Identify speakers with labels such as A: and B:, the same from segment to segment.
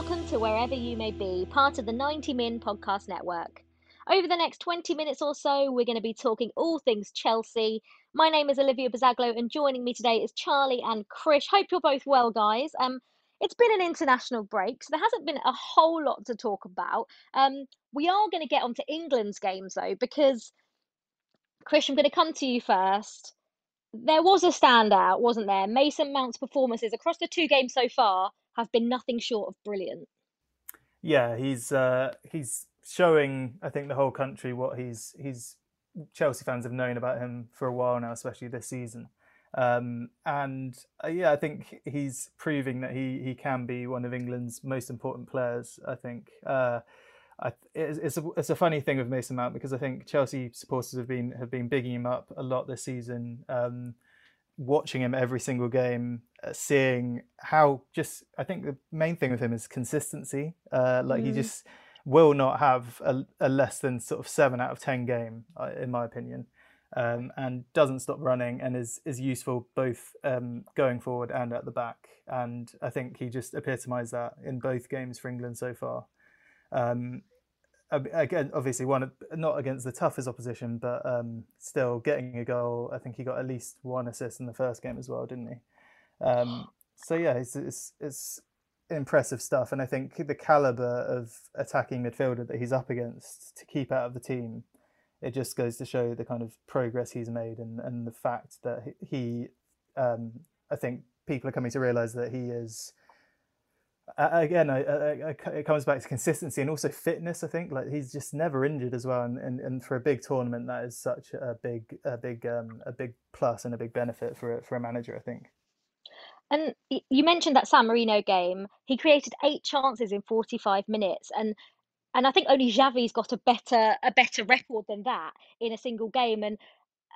A: welcome to wherever you may be, part of the 90 Min Podcast Network. Over the next 20 minutes or so, we're going to be talking all things Chelsea. My name is Olivia Bazaglo, and joining me today is Charlie and Krish. Hope you're both well, guys. Um, it's been an international break, so there hasn't been a whole lot to talk about. Um, we are going to get onto England's games though, because Krish, I'm going to come to you first. There was a standout, wasn't there? Mason Mount's performances across the two games so far have been nothing short of brilliant.
B: Yeah, he's uh, he's showing, I think, the whole country what he's he's Chelsea fans have known about him for a while now, especially this season. Um, and uh, yeah, I think he's proving that he he can be one of England's most important players. I think. Uh, I, it's, it's, a, it's a funny thing with Mason Mount because I think Chelsea supporters have been have been bigging him up a lot this season. Um, watching him every single game, uh, seeing how just I think the main thing with him is consistency. Uh, like mm. he just will not have a, a, less than sort of seven out of ten game, uh, in my opinion, um, and doesn't stop running and is is useful both um, going forward and at the back. And I think he just epitomised that in both games for England so far. Um, again, obviously one not against the toughest opposition, but um, still getting a goal. I think he got at least one assist in the first game as well, didn't he? Um, so yeah, it's, it's, it's impressive stuff, and I think the caliber of attacking midfielder that he's up against to keep out of the team, it just goes to show the kind of progress he's made, and and the fact that he, um, I think people are coming to realise that he is again, I, I, I, it comes back to consistency and also fitness. I think like he's just never injured as well, and, and, and for a big tournament, that is such a big, a big, um, a big plus and a big benefit for a, for a manager. I think.
A: And you mentioned that San Marino game. He created eight chances in forty-five minutes, and and I think only Xavi's got a better a better record than that in a single game. And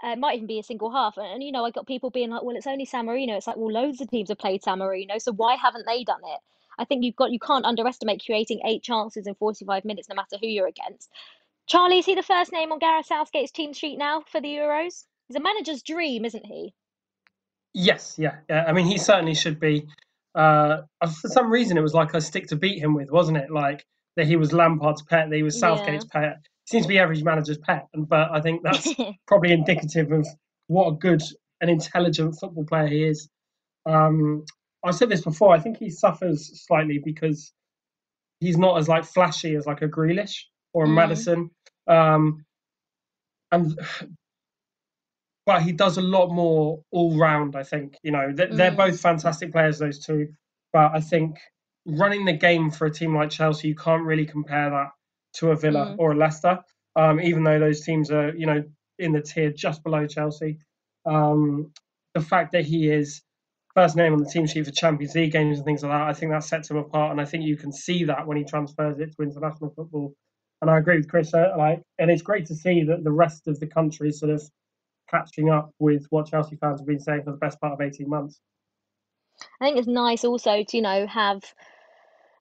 A: uh, it might even be a single half. And, and, you know, I got people being like, well, it's only San Marino. It's like, well, loads of teams have played San Marino, so why haven't they done it? I think you've got you can't underestimate creating eight chances in 45 minutes, no matter who you're against. Charlie, is he the first name on Gareth Southgate's team sheet now for the Euros? He's a manager's dream, isn't he?
C: Yes, yeah. yeah. I mean, he certainly should be. Uh, for some reason, it was like a stick to beat him with, wasn't it? Like that he was Lampard's pet, that he was Southgate's yeah. pet. Seems to be every manager's pet, but I think that's probably indicative of what a good and intelligent football player he is. Um, I said this before. I think he suffers slightly because he's not as like flashy as like a Grealish or a mm. Maddison, um, and but he does a lot more all round. I think you know they're, mm. they're both fantastic players, those two. But I think running the game for a team like Chelsea, you can't really compare that to a Villa mm. or a Leicester, um, even though those teams are you know in the tier just below Chelsea. Um, the fact that he is first name on the team sheet for Champions League games and things like that. I think that sets him apart, and I think you can see that when he transfers it to international football. And I agree with Chris. Uh, like, and it's great to see that the rest of the country is sort of catching up with what Chelsea fans have been saying for the best part of eighteen months.
A: I think it's nice also to you know have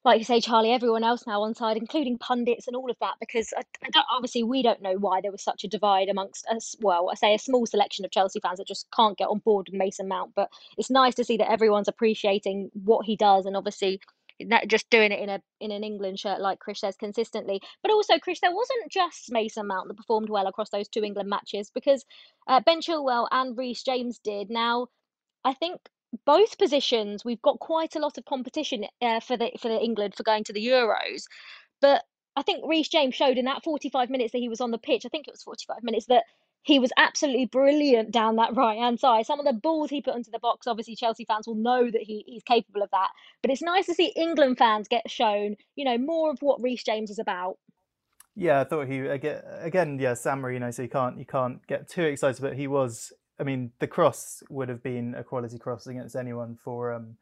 A: like you say, Charlie, everyone else now on side, including pundits and all of that, because I, I obviously we don't know why there was such a divide amongst us. Well, I say a small selection of Chelsea fans that just can't get on board with Mason Mount, but it's nice to see that everyone's appreciating what he does, and obviously not just doing it in a in an England shirt, like Chris says consistently. But also, Chris, there wasn't just Mason Mount that performed well across those two England matches, because uh, Ben Chilwell and Reece James did. Now, I think both positions we've got quite a lot of competition uh, for the for the England for going to the Euros, but I think Reece James showed in that 45 minutes that he was on the pitch. I think it was 45 minutes that he was absolutely brilliant down that right hand side. Some of the balls he put into the box, obviously Chelsea fans will know that he, he's capable of that. But it's nice to see England fans get shown, you know, more of what Reece James is about.
B: Yeah, I thought he again, again yeah, San Marino. So you can't you can't get too excited, but he was I mean, the cross would have been a quality cross against anyone for. Um,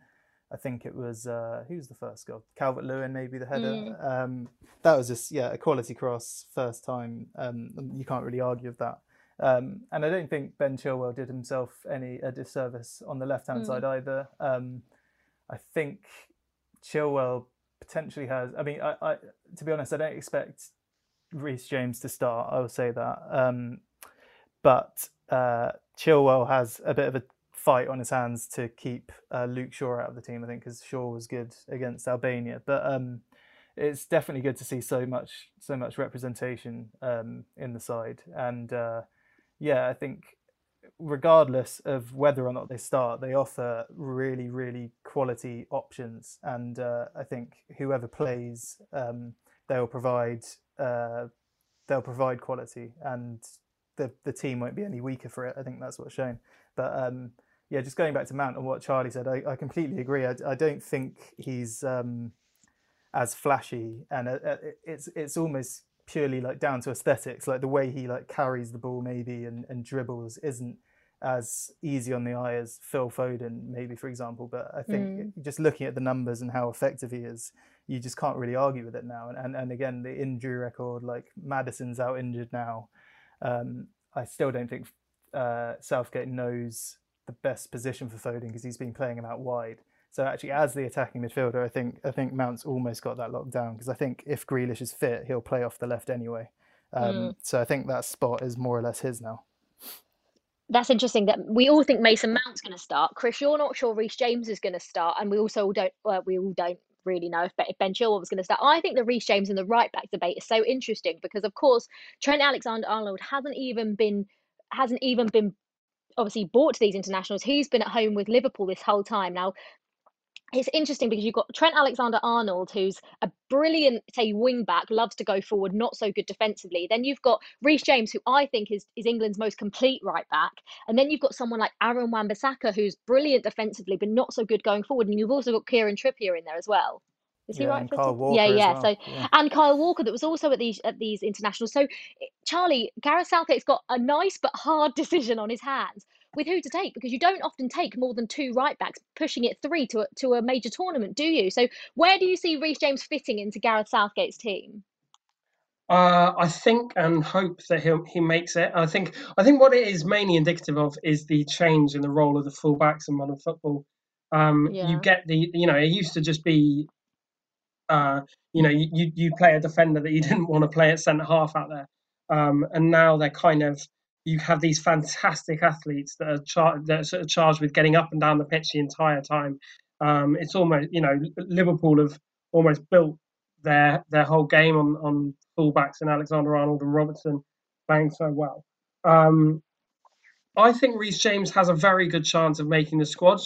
B: I think it was uh, who's the first goal? Calvert Lewin, maybe the header. Mm. Um, that was just yeah a quality cross first time. Um, you can't really argue with that. Um, and I don't think Ben Chilwell did himself any a disservice on the left hand mm. side either. Um, I think Chilwell potentially has. I mean, I, I, to be honest, I don't expect Reece James to start. I will say that, um, but uh, Chilwell has a bit of a fight on his hands to keep uh, Luke Shaw out of the team. I think because Shaw was good against Albania, but um, it's definitely good to see so much so much representation um, in the side. And uh, yeah, I think regardless of whether or not they start, they offer really really quality options. And uh, I think whoever plays, um, they'll provide uh, they'll provide quality, and the the team won't be any weaker for it. I think that's what's shown. But um, yeah, just going back to Mount and what Charlie said, I, I completely agree. I, I, don't think he's um, as flashy, and uh, uh, it's it's almost purely like down to aesthetics. Like the way he like carries the ball, maybe and, and dribbles, isn't as easy on the eye as Phil Foden, maybe for example. But I think mm. just looking at the numbers and how effective he is, you just can't really argue with it now. And and, and again, the injury record, like Maddison's out injured now. Um, I still don't think uh, Southgate knows the best position for Foden because he's been playing him out wide. So actually, as the attacking midfielder, I think I think Mount's almost got that locked down because I think if Grealish is fit, he'll play off the left anyway. Um, mm. So I think that spot is more or less his now.
A: That's interesting. That we all think Mason Mount's going to start. Chris, you're not sure Reece James is going to start, and we also don't. Well, we all don't really know if if Ben Chilwell was going to start. I think the Reece James and the right back debate is so interesting because, of course, Trent Alexander-Arnold hasn't even been hasn't even been obviously bought to these internationals. He's been at home with Liverpool this whole time. Now, it's interesting because you've got Trent Alexander Arnold, who's a brilliant, say, wing back, loves to go forward, not so good defensively. Then you've got Reece James, who I think is, is England's most complete right back. And then you've got someone like Aaron Wan-Bissaka, who's brilliant defensively, but not so good going forward. And you've also got Kieran Trippier in there as well.
B: Is he yeah, right? yeah,
A: yeah.
B: Well.
A: So yeah. and Kyle Walker that was also at these at these internationals. So eh, Charlie Gareth Southgate's got a nice but hard decision on his hands with who to take because you don't often take more than two right backs, pushing it three to a, to a major tournament, do you? So where do you see Reece James fitting into Gareth Southgate's team?
C: Uh, I think and hope that he he makes it. I think I think what it is mainly indicative of is the change in the role of the fullbacks in modern football. Um, yeah. You get the you know it used to just be, uh, you know you you play a defender that you didn't want to play at centre half out there, um, and now they're kind of you have these fantastic athletes that are, char- that are sort of charged with getting up and down the pitch the entire time. Um, it's almost, you know, Liverpool have almost built their their whole game on on fullbacks and Alexander Arnold and Robertson playing so well. Um, I think Reece James has a very good chance of making the squad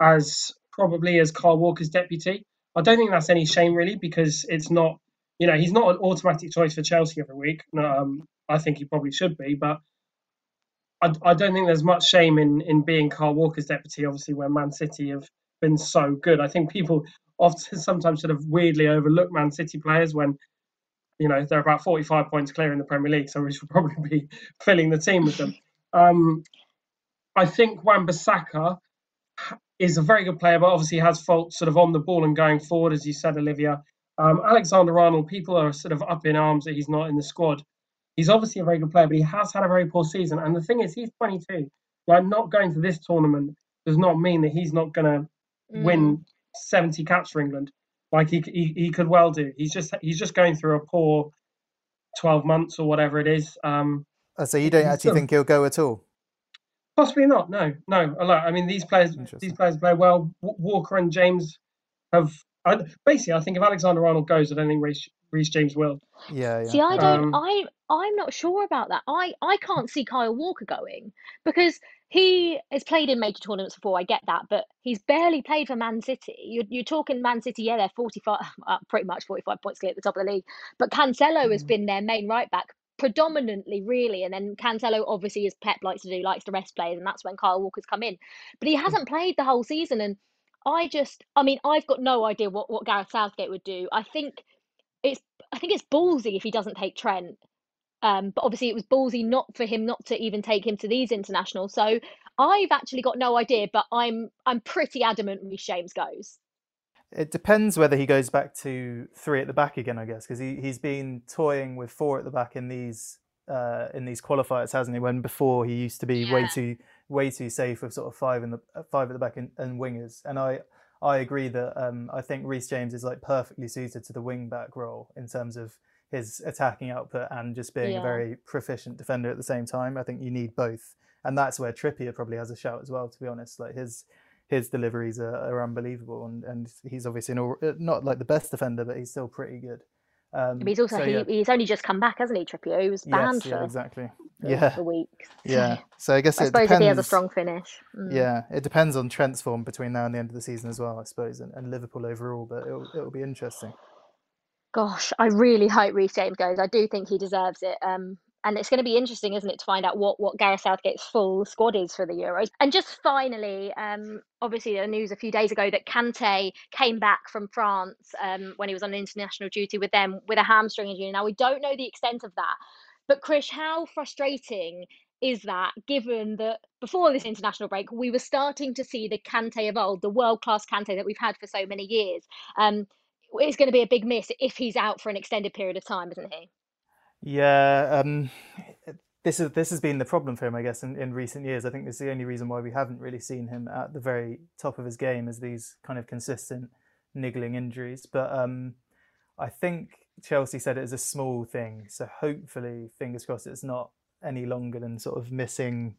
C: as probably as Kyle Walker's deputy. I don't think that's any shame really because it's not, you know, he's not an automatic choice for Chelsea every week. Um, I think he probably should be, but I, I don't think there's much shame in in being Kyle Walker's deputy. Obviously, where Man City have been so good, I think people often sometimes sort of weirdly overlook Man City players when you know they're about 45 points clear in the Premier League, so we should probably be filling the team with them. Um, I think Wan-Bissaka is a very good player, but obviously has faults sort of on the ball and going forward, as you said, Olivia. Um, Alexander Arnold, people are sort of up in arms that he's not in the squad he's obviously a very good player, but he has had a very poor season. And the thing is, he's 22. Like, not going to this tournament does not mean that he's not going to mm. win 70 caps for England. Like he, he he could well do. He's just he's just going through a poor 12 months or whatever it is. Um,
B: oh, so you don't actually still, think he'll go at all?
C: Possibly not. No, no. I mean, these players these players play well. Walker and James have. I, basically, I think if Alexander Arnold goes, I don't think Reece, Reece James will.
B: Yeah, yeah.
A: See, I don't. Um, I I'm not sure about that. I I can't see Kyle Walker going because he has played in major tournaments before. I get that, but he's barely played for Man City. You're you're talking Man City. Yeah, they're 45, uh, pretty much 45 points clear at the top of the league. But Cancelo mm. has been their main right back predominantly really and then Cancelo obviously as Pep likes to do likes to rest players and that's when Kyle Walker's come in but he mm. hasn't played the whole season and I just I mean I've got no idea what what Gareth Southgate would do I think it's I think it's ballsy if he doesn't take Trent. Um, but obviously, it was ballsy not for him not to even take him to these internationals. So I've actually got no idea, but I'm I'm pretty adamant Reece James goes.
B: It depends whether he goes back to three at the back again, I guess, because he he's been toying with four at the back in these uh, in these qualifiers, hasn't he? When before he used to be yeah. way too way too safe with sort of five in the five at the back and, and wingers. And I I agree that um, I think Reece James is like perfectly suited to the wing back role in terms of his attacking output and just being yeah. a very proficient defender at the same time. I think you need both and that's where Trippier probably has a shout as well. To be honest, like his his deliveries are, are unbelievable, and, and he's obviously an, not like the best defender, but he's still pretty good.
A: Um, but he's also so, he, yeah. he's only just come back, hasn't he, Trippier? He was banned
B: yes, yeah,
A: for
B: exactly. Yeah,
A: for weeks.
B: Yeah, so I guess
A: I suppose
B: depends,
A: if he has a strong finish.
B: Mm. Yeah, it depends on Trent's form between now and the end of the season as well, I suppose, and, and Liverpool overall. But it'll it'll be interesting.
A: Gosh, I really hope Reece James goes. I do think he deserves it. Um, and it's going to be interesting, isn't it, to find out what what Gareth Southgate's full squad is for the Euros. And just finally, um, obviously, the news a few days ago that Kante came back from France um, when he was on international duty with them with a hamstring injury. Now we don't know the extent of that, but Chris, how frustrating is that given that before this international break we were starting to see the Kante of old, the world class Kante that we've had for so many years. Um, it's going to be a big miss if he's out for an extended period of time, isn't he?
B: Yeah, um, this is this has been the problem for him, I guess, in, in recent years. I think it's the only reason why we haven't really seen him at the very top of his game as these kind of consistent niggling injuries. But um, I think Chelsea said it is a small thing, so hopefully, fingers crossed, it's not any longer than sort of missing.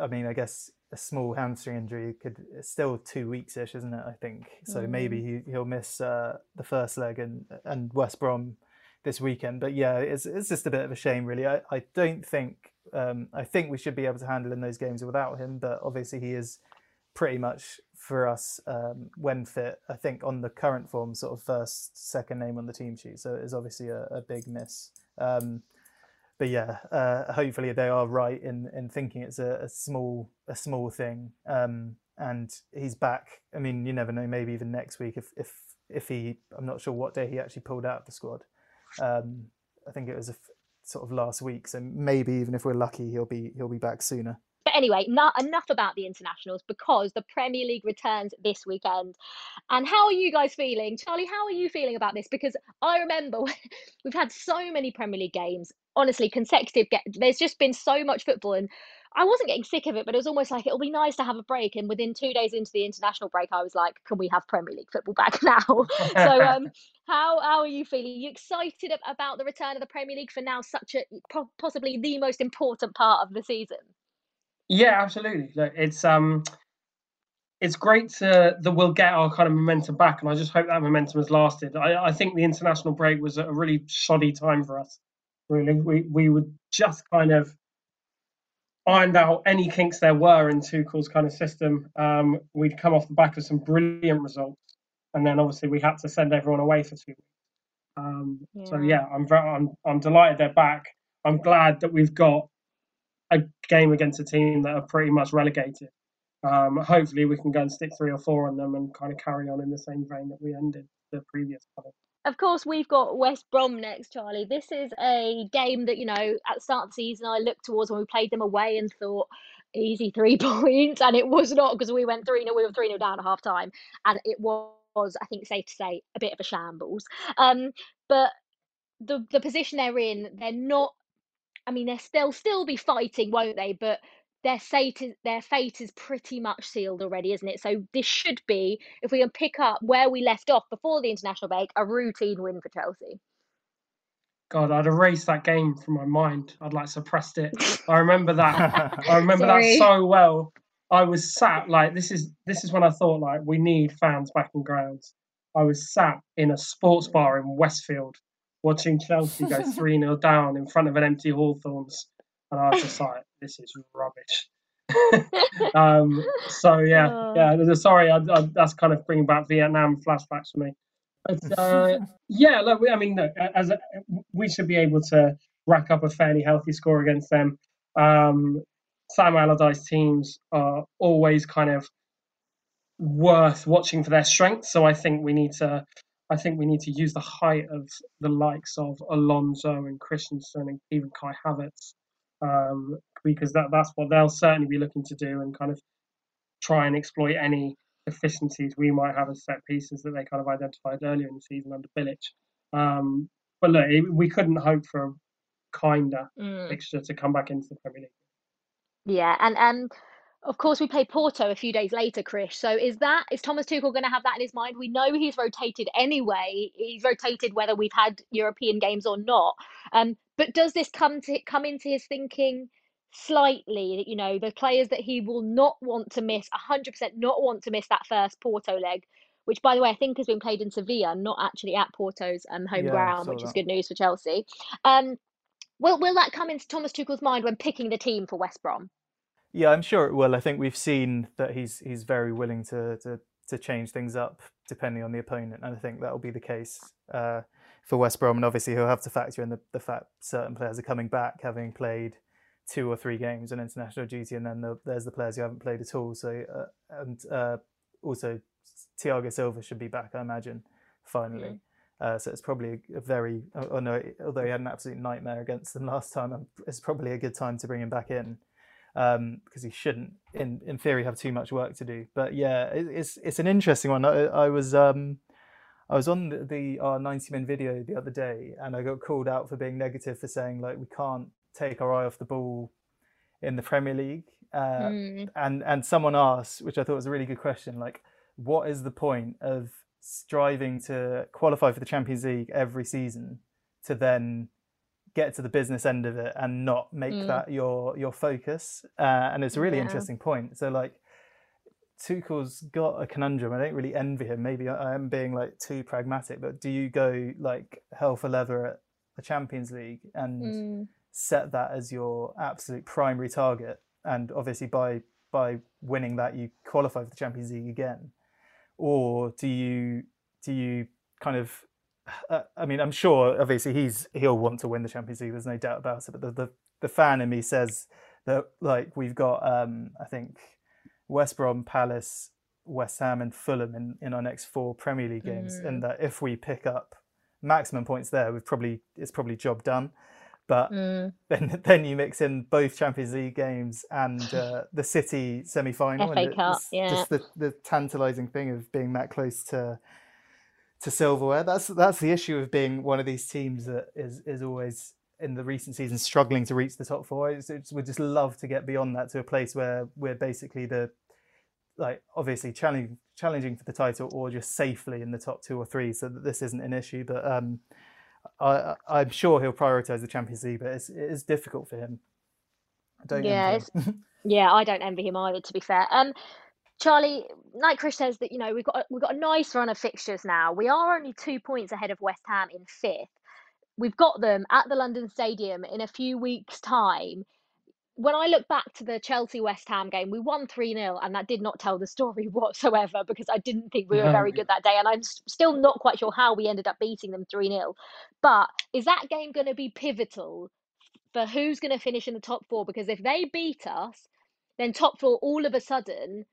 B: I mean, I guess a small hamstring injury could it's still two weeks ish, isn't it? I think so. Mm. Maybe he, he'll miss uh, the first leg and and West Brom this weekend. But yeah, it's it's just a bit of a shame, really. I, I don't think um, I think we should be able to handle in those games without him, but obviously he is pretty much for us um, when fit. I think on the current form, sort of first, second name on the team sheet. So it is obviously a, a big miss. Um, but yeah, uh, hopefully they are right in, in thinking it's a, a small a small thing. Um, and he's back. I mean, you never know. Maybe even next week, if if if he, I'm not sure what day he actually pulled out of the squad. Um, I think it was a f- sort of last week, so maybe even if we're lucky, he'll be he'll be back sooner.
A: But anyway, not enough about the internationals because the Premier League returns this weekend. And how are you guys feeling? Charlie, how are you feeling about this? Because I remember we've had so many Premier League games, honestly, consecutive. Get, there's just been so much football. And I wasn't getting sick of it, but it was almost like it'll be nice to have a break. And within two days into the international break, I was like, can we have Premier League football back now? so, um, how how are you feeling? Are you excited about the return of the Premier League for now? Such a possibly the most important part of the season.
C: Yeah, absolutely. Look, it's um, it's great to that we'll get our kind of momentum back, and I just hope that momentum has lasted. I, I think the international break was a really shoddy time for us. Really, we we would just kind of ironed out any kinks there were in Tuchel's kind of system. Um, we'd come off the back of some brilliant results, and then obviously we had to send everyone away for two weeks. Um, yeah. So yeah, I'm very, I'm I'm delighted they're back. I'm glad that we've got a game against a team that are pretty much relegated. Um, hopefully, we can go and stick three or four on them and kind of carry on in the same vein that we ended the previous one
A: of course, we've got West Brom next, Charlie. This is a game that, you know, at the start of the season, I looked towards when we played them away and thought, easy three points. And it was not because we went 3 0, we were 3 0 down at half time. And it was, I think, safe to say, a bit of a shambles. Um, but the, the position they're in, they're not, I mean, they'll still be fighting, won't they? But their fate is their fate is pretty much sealed already, isn't it? So this should be, if we can pick up where we left off before the international break, a routine win for Chelsea.
C: God, I'd erased that game from my mind. I'd like suppressed it. I remember that. I remember that so well. I was sat like this is this is when I thought like we need fans back in grounds. I was sat in a sports bar in Westfield watching Chelsea go 3 0 down in front of an empty Hawthorns. And I was just like, this is rubbish. um, so yeah, oh. yeah. Sorry, I, I, that's kind of bringing back Vietnam flashbacks for me. But uh, yeah, look, I mean, look, as a, we should be able to rack up a fairly healthy score against them. Um, Sam Allardyce teams are always kind of worth watching for their strengths. So I think we need to, I think we need to use the height of the likes of Alonso and Christensen and even Kai Havertz um, because that, that's what they'll certainly be looking to do and kind of try and exploit any deficiencies we might have as set pieces that they kind of identified earlier in the season under Bilic. Um, but look, it, we couldn't hope for a kinder mm. fixture to come back into the Premier League.
A: Yeah, and um, of course we play Porto a few days later, Chris. So is that is Thomas Tuchel going to have that in his mind? We know he's rotated anyway. He's rotated whether we've had European games or not. Um, but does this come to come into his thinking slightly, you know, the players that he will not want to miss, 100% not want to miss that first Porto leg, which, by the way, I think has been played in Sevilla, not actually at Porto's um, home
B: Yeah,
A: ground, which is good news for Chelsea. Um, will, will that come into Thomas Tuchel's mind when picking the team for West Brom?
B: Yeah, I'm sure it will. I think we've seen that he's he's very willing to to, to change things up depending on the opponent, and I think that will be the case uh, for West Brom. And obviously, he'll have to factor in the, the fact certain players are coming back, having played two or three games on international duty, and then the, there's the players who haven't played at all. So uh, and uh, also Thiago Silva should be back, I imagine, finally. Uh, so it's probably a very, oh no, although he had an absolute nightmare against them last time, um, it's probably a good time to bring him back in um, because he shouldn't, in in theory, have too much work to do. But yeah, it, it's it's an interesting one. I, I was um, I was on the, the our ninety min video the other day, and I got called out for being negative for saying like we can't take our eye off the ball in the Premier League. Uh,
A: Mm.
B: and and someone asked, which I thought was a really good question, like what is the point of striving to qualify for the Champions League every season to then get to the business end of it and not make
A: Mm.
B: that your your focus? Uh, and it's a really
A: Yeah.
B: interesting point. So like. Tuchel's got a conundrum. I don't really envy him. Maybe I am being like too pragmatic, but do you go like hell for leather at the Champions League and
A: Mm.
B: Set that as your absolute primary target and obviously by by winning that you qualify for the Champions League again or do you do you kind of uh, I mean I'm sure obviously he's he'll want to win the Champions League there's no doubt about it but the the, the fan in me says that like we've got um I think West Brom Palace West Ham and Fulham in, in our next four Premier League games
A: Mm.
B: and that if we pick up maximum points there we've probably it's probably job done but
A: Mm.
B: then then you mix in both Champions League games and uh, the City semi final.
A: FA Cup, yeah.
B: Just the, the tantalising thing of being that close to to silverware. That's that's the issue of being one of these teams that is is always in the recent seasons struggling to reach the top four. It's, it's, we'd just love to get beyond that to a place where we're basically the like obviously challenging challenging for the title or just safely in the top two or three, so that this isn't an issue. But um, I, I'm sure he'll prioritise the Champions League, but it's, it is difficult for him. I don't
A: Yeah,
B: envy him.
A: Yeah, I don't envy him either, to be fair. Um, Charlie, Chris says that you know we've got we've got a nice run of fixtures now. We are only two points ahead of West Ham in fifth. We've got them at the London Stadium in a few weeks' time. When I look back to the Chelsea West Ham game, we won 3 0, and that did not tell the story whatsoever because I didn't think we were very good that day. And I'm still not quite sure how we ended up beating them 3 0. But is that game going to be pivotal for who's going to finish in the top four? Because if they beat us, then top four all of a sudden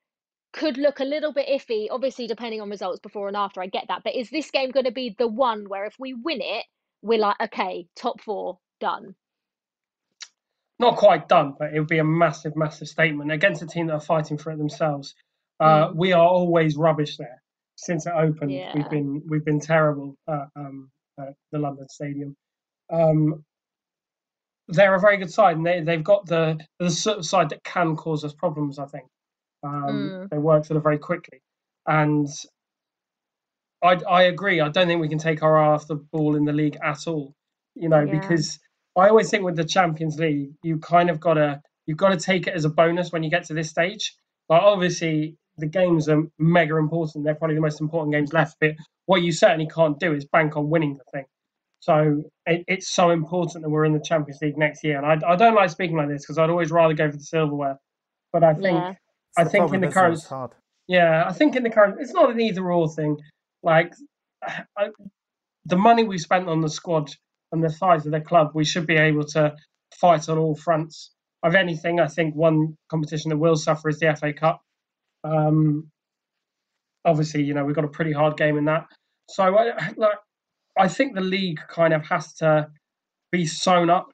A: could look a little bit iffy, obviously, depending on results before and after. I get that. But is this game going to be the one where if we win it, we're like, okay, top four, done?
C: Not quite done, but it would be a massive, massive statement against a team that are fighting for it themselves. Uh,
A: Mm.
C: We are always rubbish there. Since it opened,
A: Yeah.
C: we've been we've been terrible at, um, at the London Stadium. Um, they're a very good side, and they they've got the the sort of side that can cause us problems. I think um,
A: Mm.
C: they work sort of very quickly, and I I agree. I don't think we can take our eye off the ball in the league at all. You know,
A: Yeah.
C: because I always think with the Champions League, you kind of gotta you've got to take it as a bonus when you get to this stage. Like obviously the games are mega important. They're probably the most important games left. But what you certainly can't do is bank on winning the thing. So it, it's so important that we're in the Champions League next year. And I, I don't like speaking like this because I'd always rather go for the silverware. But I think
A: Yeah.
C: I
B: the
C: think in the current
B: hard.
C: yeah, I think in the current, it's not an either or thing. Like, I, the money we spent on the squad and the size of the club, we should be able to fight on all fronts. Of anything, I think one competition that will suffer is the FA Cup. Um, obviously, you know we've got a pretty hard game in that. So, I, like, I think the league kind of has to be sewn up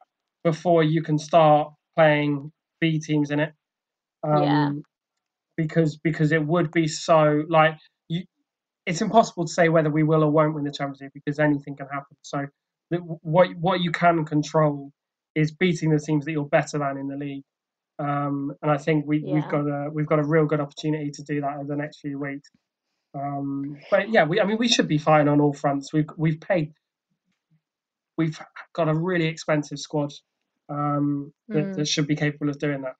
C: before you can start playing B teams in it. Um,
A: Yeah.
C: Because because it would be so like you, it's impossible to say whether we will or won't win the championship because anything can happen. So what what you can control is beating the teams that you're better than in the league. Um, and I think we, we've got a we've got a real good opportunity to do that over the next few weeks. Um, but yeah, we I mean we should be fighting on all fronts. We've we've paid we've got a really expensive squad. um, that, mm. that should be capable of doing that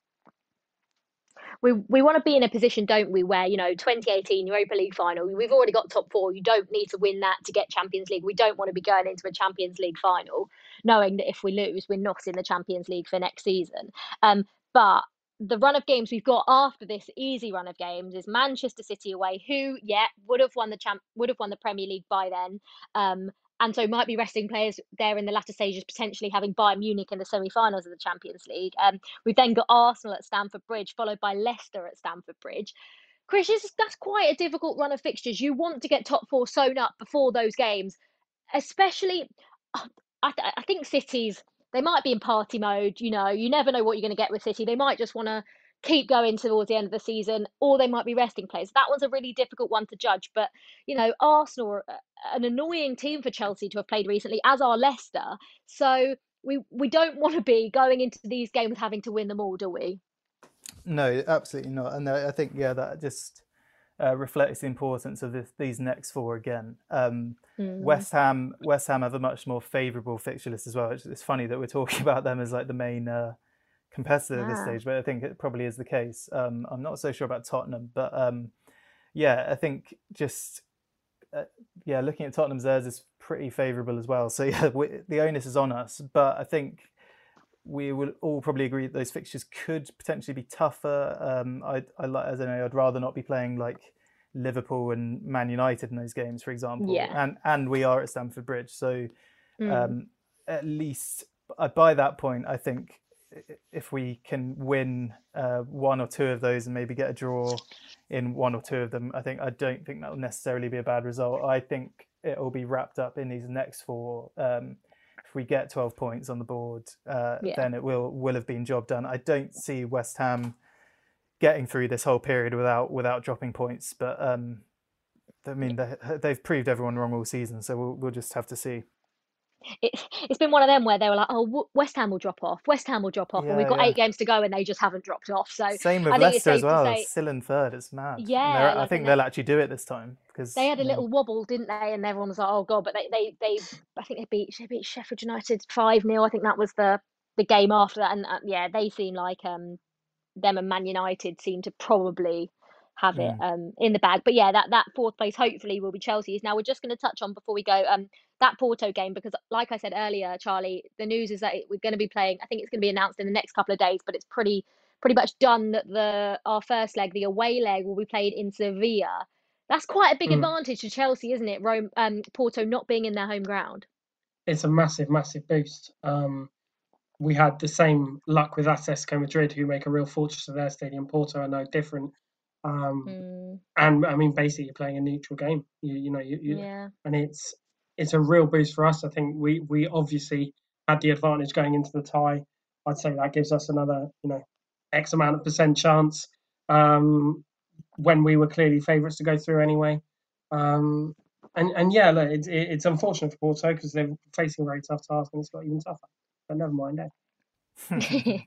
A: we we want to be in a position, don't we, where you know 2018 Europa League final, we've already got top four. You don't need to win that to get Champions League. We don't want to be going into a Champions League final knowing that if we lose, we're not in the Champions League for next season. Um, but the run of games we've got after this easy run of games is Manchester City away, who yeah would have won the champ would have won the Premier League by then. Um, and so might be resting players there in the latter stages, potentially having Bayern Munich in the semi-finals of the Champions League. Um, we've then got Arsenal at Stamford Bridge, followed by Leicester at Stamford Bridge. Chris, that's quite a difficult run of fixtures. You want to get top four sewn up before those games, especially. I, th- I think City's they might be in party mode. You know, you never know what you're going to get with City. They might just want to keep going towards the end of the season, or they might be resting players. That one's a really difficult one to judge. But you know, Arsenal are an annoying team for Chelsea to have played recently, as are Leicester. So we we don't want to be going into these games having to win them all, do we?
B: No, absolutely not. And I think yeah, that just uh, reflects the importance of this, these next four again. Um, mm. West Ham, West Ham have a much more favourable fixture list as well. It's, it's, funny that we're talking about them as like the main uh, competitor at this stage, but I think it probably is the case. Um, I'm not so sure about Tottenham, but um, yeah, I think just uh, yeah, looking at Tottenham's theirs is pretty favourable as well. So yeah, we, the onus is on us, but I think we will all probably agree that those fixtures could potentially be tougher. Um, I, I like, as I know, I'd rather not be playing like Liverpool and Man United in those games, for example.
A: Yeah.
B: And and we are at Stamford Bridge, so mm. um, at least by that point, I think if we can win uh, one or two of those and maybe get a draw in one or two of them, I think I don't think that will necessarily be a bad result. I think it will be wrapped up in these next four. Um, if we get 12 points on the board, uh, yeah. then it will will have been job done. I don't see West Ham getting through this whole period without without dropping points, but um, I mean they, they've proved everyone wrong all season, so we'll we'll just have to see
A: it's it's been one of them where they were like, oh, West Ham will drop off, West Ham will drop off, yeah, and we've got yeah. eight games to go, and they just haven't dropped off. So
B: same with Leicester as well, say, still in third. It's mad.
A: Yeah,
B: like, I think they'll actually do it this time because
A: they had a little wobble, didn't they? And everyone was like, oh god, but they they they I think they beat they beat Sheffield United five 0 I think that was the the game after that, and uh, yeah, they seem like um them and Man United seem to probably have it um, in the bag. But yeah, that that fourth place hopefully will be Chelsea's. Now we're just going to touch on before we go um, that Porto game because, like I said earlier, Charlie, the news is that we're going to be playing. I think it's going to be announced in the next couple of days, but it's pretty pretty much done that the our first leg, the away leg, will be played in Sevilla. That's quite a big mm. advantage to Chelsea, isn't it? Rome, um, Porto not being in their home ground.
C: It's a massive, massive boost. Um, we had the same luck with Atletico Madrid, who make a real fortress of their stadium. Porto are no different. Um, mm. And I mean, basically, you're playing a neutral game. You, you know, you, you,
A: yeah.
C: and it's it's a real boost for us. I think we we obviously had the advantage going into the tie. I'd say that gives us another, you know, X amount of percent chance um, when we were clearly favourites to go through anyway. Um, and and yeah, look, it's it's unfortunate for Porto because they're facing a very tough task and it's got even tougher. But never mind, eh?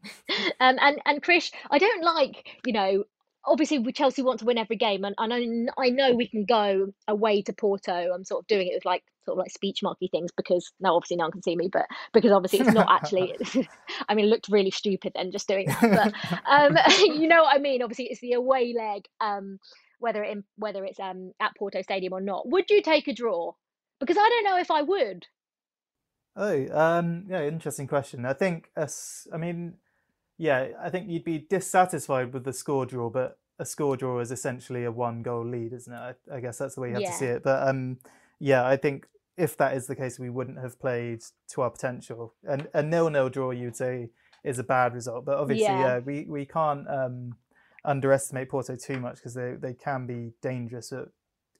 A: um, and and Chris, I don't like you know obviously we Chelsea want to win every game, and, and I, I know we can go away to Porto. I'm sort of doing it with like sort of like speech marky things because now obviously no one can see me, but because obviously it's not actually. I mean, it looked really stupid then just doing that, but um, you know what I mean. Obviously, it's the away leg, um, whether it in, whether it's um at Porto Stadium or not. Would you take a draw? Because I don't know if I would.
B: Oh, um, yeah, interesting question. I think, as I mean, yeah, I think you'd be dissatisfied with the score draw, but a score draw is essentially a one goal lead, isn't it? I, I guess that's the way you have yeah. to see it. But um, yeah, I think if that is the case, we wouldn't have played to our potential. And a nil nil draw, you'd say, is a bad result. But obviously, yeah, yeah we we can't um, underestimate Porto too much because they they can be dangerous.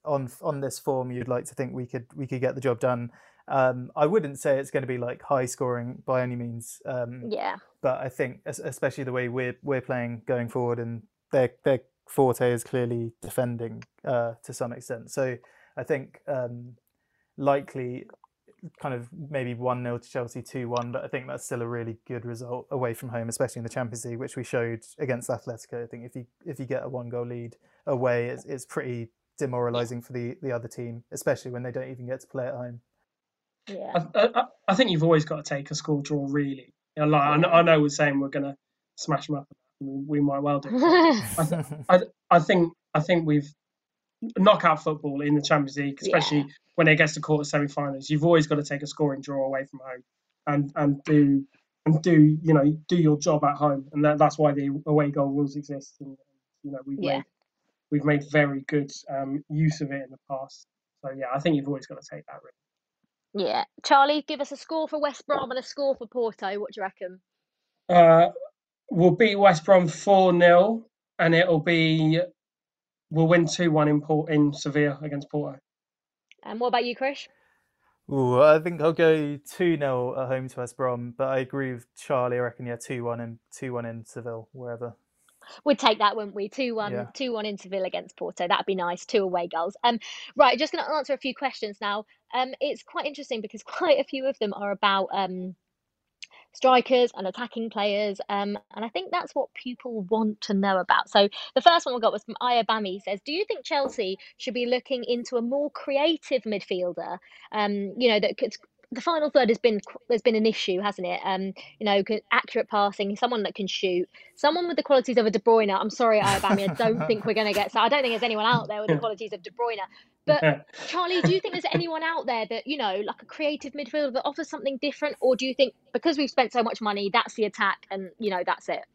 B: on on this form, you'd like to think we could we could get the job done. Um, I wouldn't say it's going to be like high scoring by any means. Um,
A: yeah.
B: But I think, especially the way we're we're playing going forward, and their their forte is clearly defending uh, to some extent. So I think um, likely kind of maybe 1 0 to Chelsea 2 1, but I think that's still a really good result away from home, especially in the Champions League, which we showed against Atletico. I think if you if you get a one goal lead away, it's, it's pretty demoralising for the, the other team, especially when they don't even get to play at home.
A: Yeah. I,
C: I, I, think you've always got to take a score draw, really. You know, like I, know, I know we're saying we're gonna smash them up. We, we might well do. I, I, I think I think we've knockout football in the Champions League, especially yeah. when it gets to quarter semi-finals. You've always got to take a scoring draw away from home and and do and do you know do your job at home, and that, that's why the away goal rules exist. And you know we've yeah. made we've made very good um, use of it in the past. So yeah, I think you've always got to take that risk.
A: Yeah, Charlie, give us a score for West Brom and a score for Porto. What do you reckon?
C: Uh, we'll beat West Brom four 0 and it'll be we'll win two one in Port in Sevilla against Porto.
A: And what about you, Chris?
B: Ooh, I think I'll go 2 0 at home to West Brom, but I agree with Charlie. I reckon, yeah, 2 1 and 2 1 in Seville, wherever.
A: We'd take that, wouldn't we? 2 1 yeah. 2 1 in Seville against Porto. That'd be nice. Two away goals. Um, right, just going to answer a few questions now. Um, it's quite interesting because quite a few of them are about um, strikers and attacking players. Um, and I think that's what people want to know about. So the first one we got was from Ayabami. He says, Do you think Chelsea should be looking into a more creative midfielder? Um, you know, that could the final third has been there's been an issue, hasn't it? Um, you know, accurate passing, someone that can shoot, someone with the qualities of a De Bruyne. I'm sorry, Ayabami, I don't think we're going to get. So I don't think there's anyone out there with the qualities of De Bruyne. But Charlie, do you think there's anyone out there that you know, like a creative midfielder that offers something different, or do you think because we've spent so much money, that's the attack, and you know, that's it?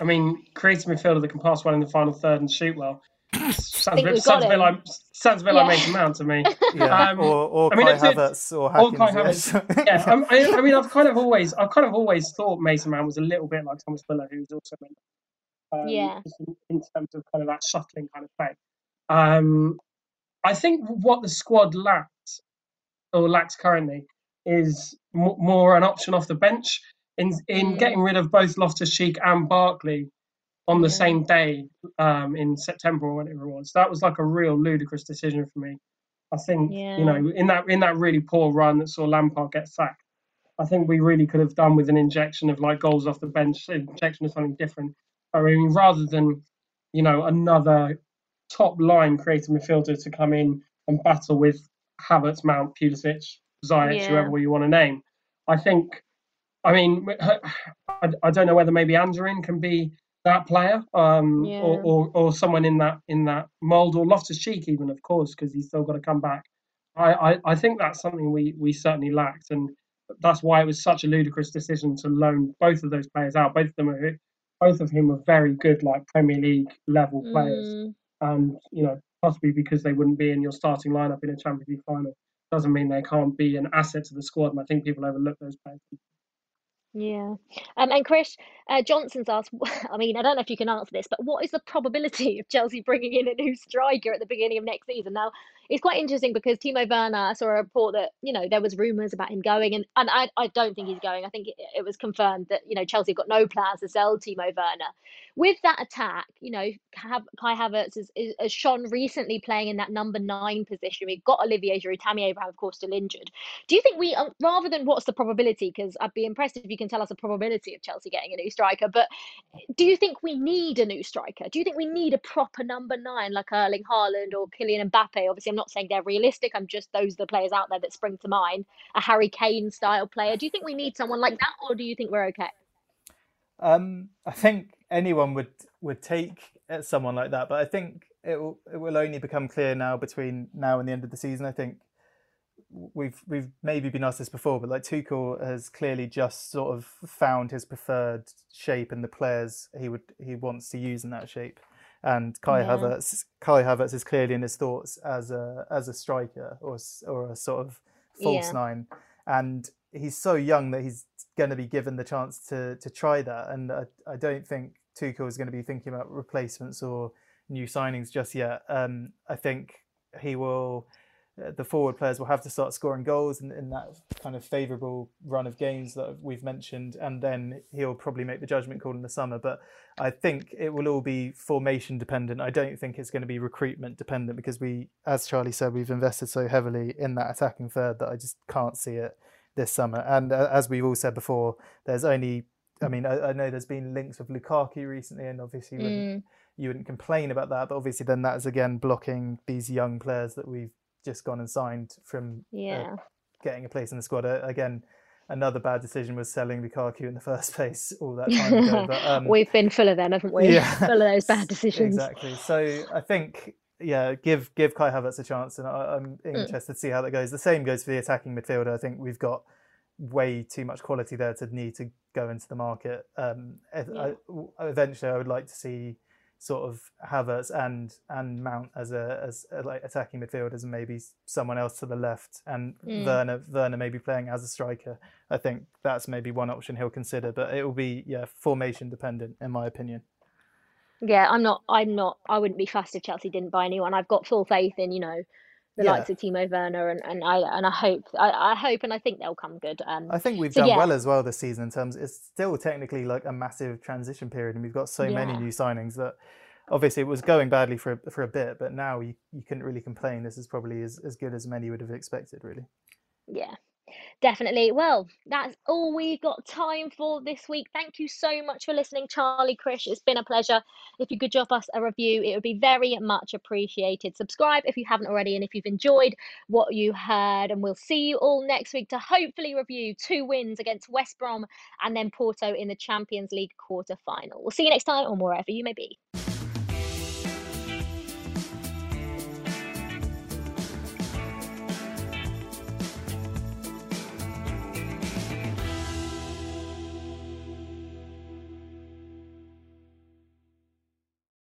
C: I mean, creative midfielder that can pass well in the final third and shoot well. Sounds, a bit, sounds, a bit like sounds a bit yeah. like Mason Mount to me.
B: Yeah. Um, or or I mean, Kai Havertz or Hackins, Kai Havertz.
C: yeah, um, I, I, mean, I've kind of always I've kind of always thought Mason Mount was a little bit like Thomas Müller, who's also in, um, yeah, in, in, terms of kind of that shuttling kind of play. Um, I think what the squad lacks or lacks currently is more an option off the bench in in mm. getting rid of both Loftus Cheek and Barkley on the yeah. same day um, in September or whatever it was. That was like a real ludicrous decision for me. I think yeah. you know in that in that really poor run that saw Lampard get sacked. I think we really could have done with an injection of like goals off the bench, injection of something different. I mean, rather than you know another top line creative midfielder to come in and battle with Havertz, Mount, Pulisic, Ziyech, yeah. whoever you want to name. I think, I mean, I, don't know whether maybe Anjorin can be that player, um, yeah. or, or, or someone in that in that mold, or Loftus Cheek even, of course, because he's still got to come back. I, I, I think that's something we we certainly lacked, and that's why it was such a ludicrous decision to loan both of those players out. Both of them are both of whom are very good, like Premier League level players. Mm and you know possibly because they wouldn't be in your starting lineup in a Champions League final doesn't mean they can't be an asset to the squad. And I think people overlook those players.
A: Yeah. Um, and Chris uh, Johnson's asked, I mean, I don't know if you can answer this, but what is the probability of Chelsea bringing in a new striker at the beginning of next season? Now, it's quite interesting because Timo Werner, I saw a report that, you know, there was rumours about him going, and, and I, I don't think he's going. I think it, it was confirmed that, you know, Chelsea got no plans to sell Timo Werner. With that attack, you know, Kai Havertz has, has shone recently playing in that number nine position. We've got Olivier Giroud, Tammy Abraham, of course, still injured. Do you think we, um, rather than what's the probability, because I'd be impressed if you can tell us a probability of Chelsea getting a new striker, but do you think we need a new striker? Do you think we need a proper number nine like Erling Haaland or Kylian Mbappe? Obviously, I'm not saying they're realistic. I'm just those are the players out there that spring to mind. A Harry Kane style player. Do you think we need someone like that, or do you think we're okay?
B: Um, I think anyone would would take someone like that, but I think it will it will only become clear now between now and the end of the season. I think we've we've maybe been asked this before, but like Tuchel has clearly just sort of found his preferred shape and the players he would he wants to use in that shape. And Kai yeah. Havertz, Kai Havertz is clearly in his thoughts as a as a striker or or a sort of false yeah. nine, and he's so young that he's going to be given the chance to to try that. And I, I don't think Tuchel is going to be thinking about replacements or new signings just yet. Um, I think he will the forward players will have to start scoring goals in, in that kind of favourable run of games that we've mentioned, and then he'll probably make the judgment call in the summer. But I think it will all be formation dependent. I don't think it's going to be recruitment dependent because we, as Charlie said, we've invested so heavily in that attacking third that I just can't see it this summer. And uh, as we've all said before, there's only, I mean, I, I know there's been links with Lukaku recently, and obviously. Mm. You wouldn't complain about that, but obviously then that is again blocking these young players that we've just gone and signed from uh, yeah. uh, getting a place in the squad. Uh, again, another bad decision was selling Lukaku in the first place all that time ago. But, um,
A: We've been full of them, haven't we? Yeah. full of those bad decisions.
B: Exactly. So I think yeah, give give Kai Havertz a chance, and I, am hmm. interested mm. to see how that goes. The same goes for the attacking midfielder. I think we've got way too much quality there to need to go into the market. Um, yeah. I, eventually, I would like to see sort of Havertz and and Mount as a as a, like attacking midfielders, and maybe someone else to the left, and mm. Werner Werner maybe playing as a striker. I think that's maybe one option he'll consider, but it will be yeah formation dependent in my opinion.
A: Yeah, I'm not. I'm not. I wouldn't be fussed if Chelsea didn't buy anyone. I've got full faith in you know the yeah. likes of Timo Werner, and, and I and I hope I, I hope and I think they'll come good. Um,
B: I think we've so done yeah. well as well this season in terms. It's still technically like a massive transition period, and we've got so yeah. many new signings that obviously it was going badly for for a bit, but now you, you couldn't really complain. This is probably as, as good as many would have expected, really.
A: Yeah, Definitely. Well, that's all we've got time for this week. Thank you so much for listening, Charlie Krish. It's been a pleasure. If you could drop us a review, it would be very much appreciated. Subscribe if you haven't already, and if you've enjoyed what you heard. And we'll see you all next week to hopefully review two wins against West Brom and then Porto in the Champions League quarter final. We'll see you next time, or wherever you may be.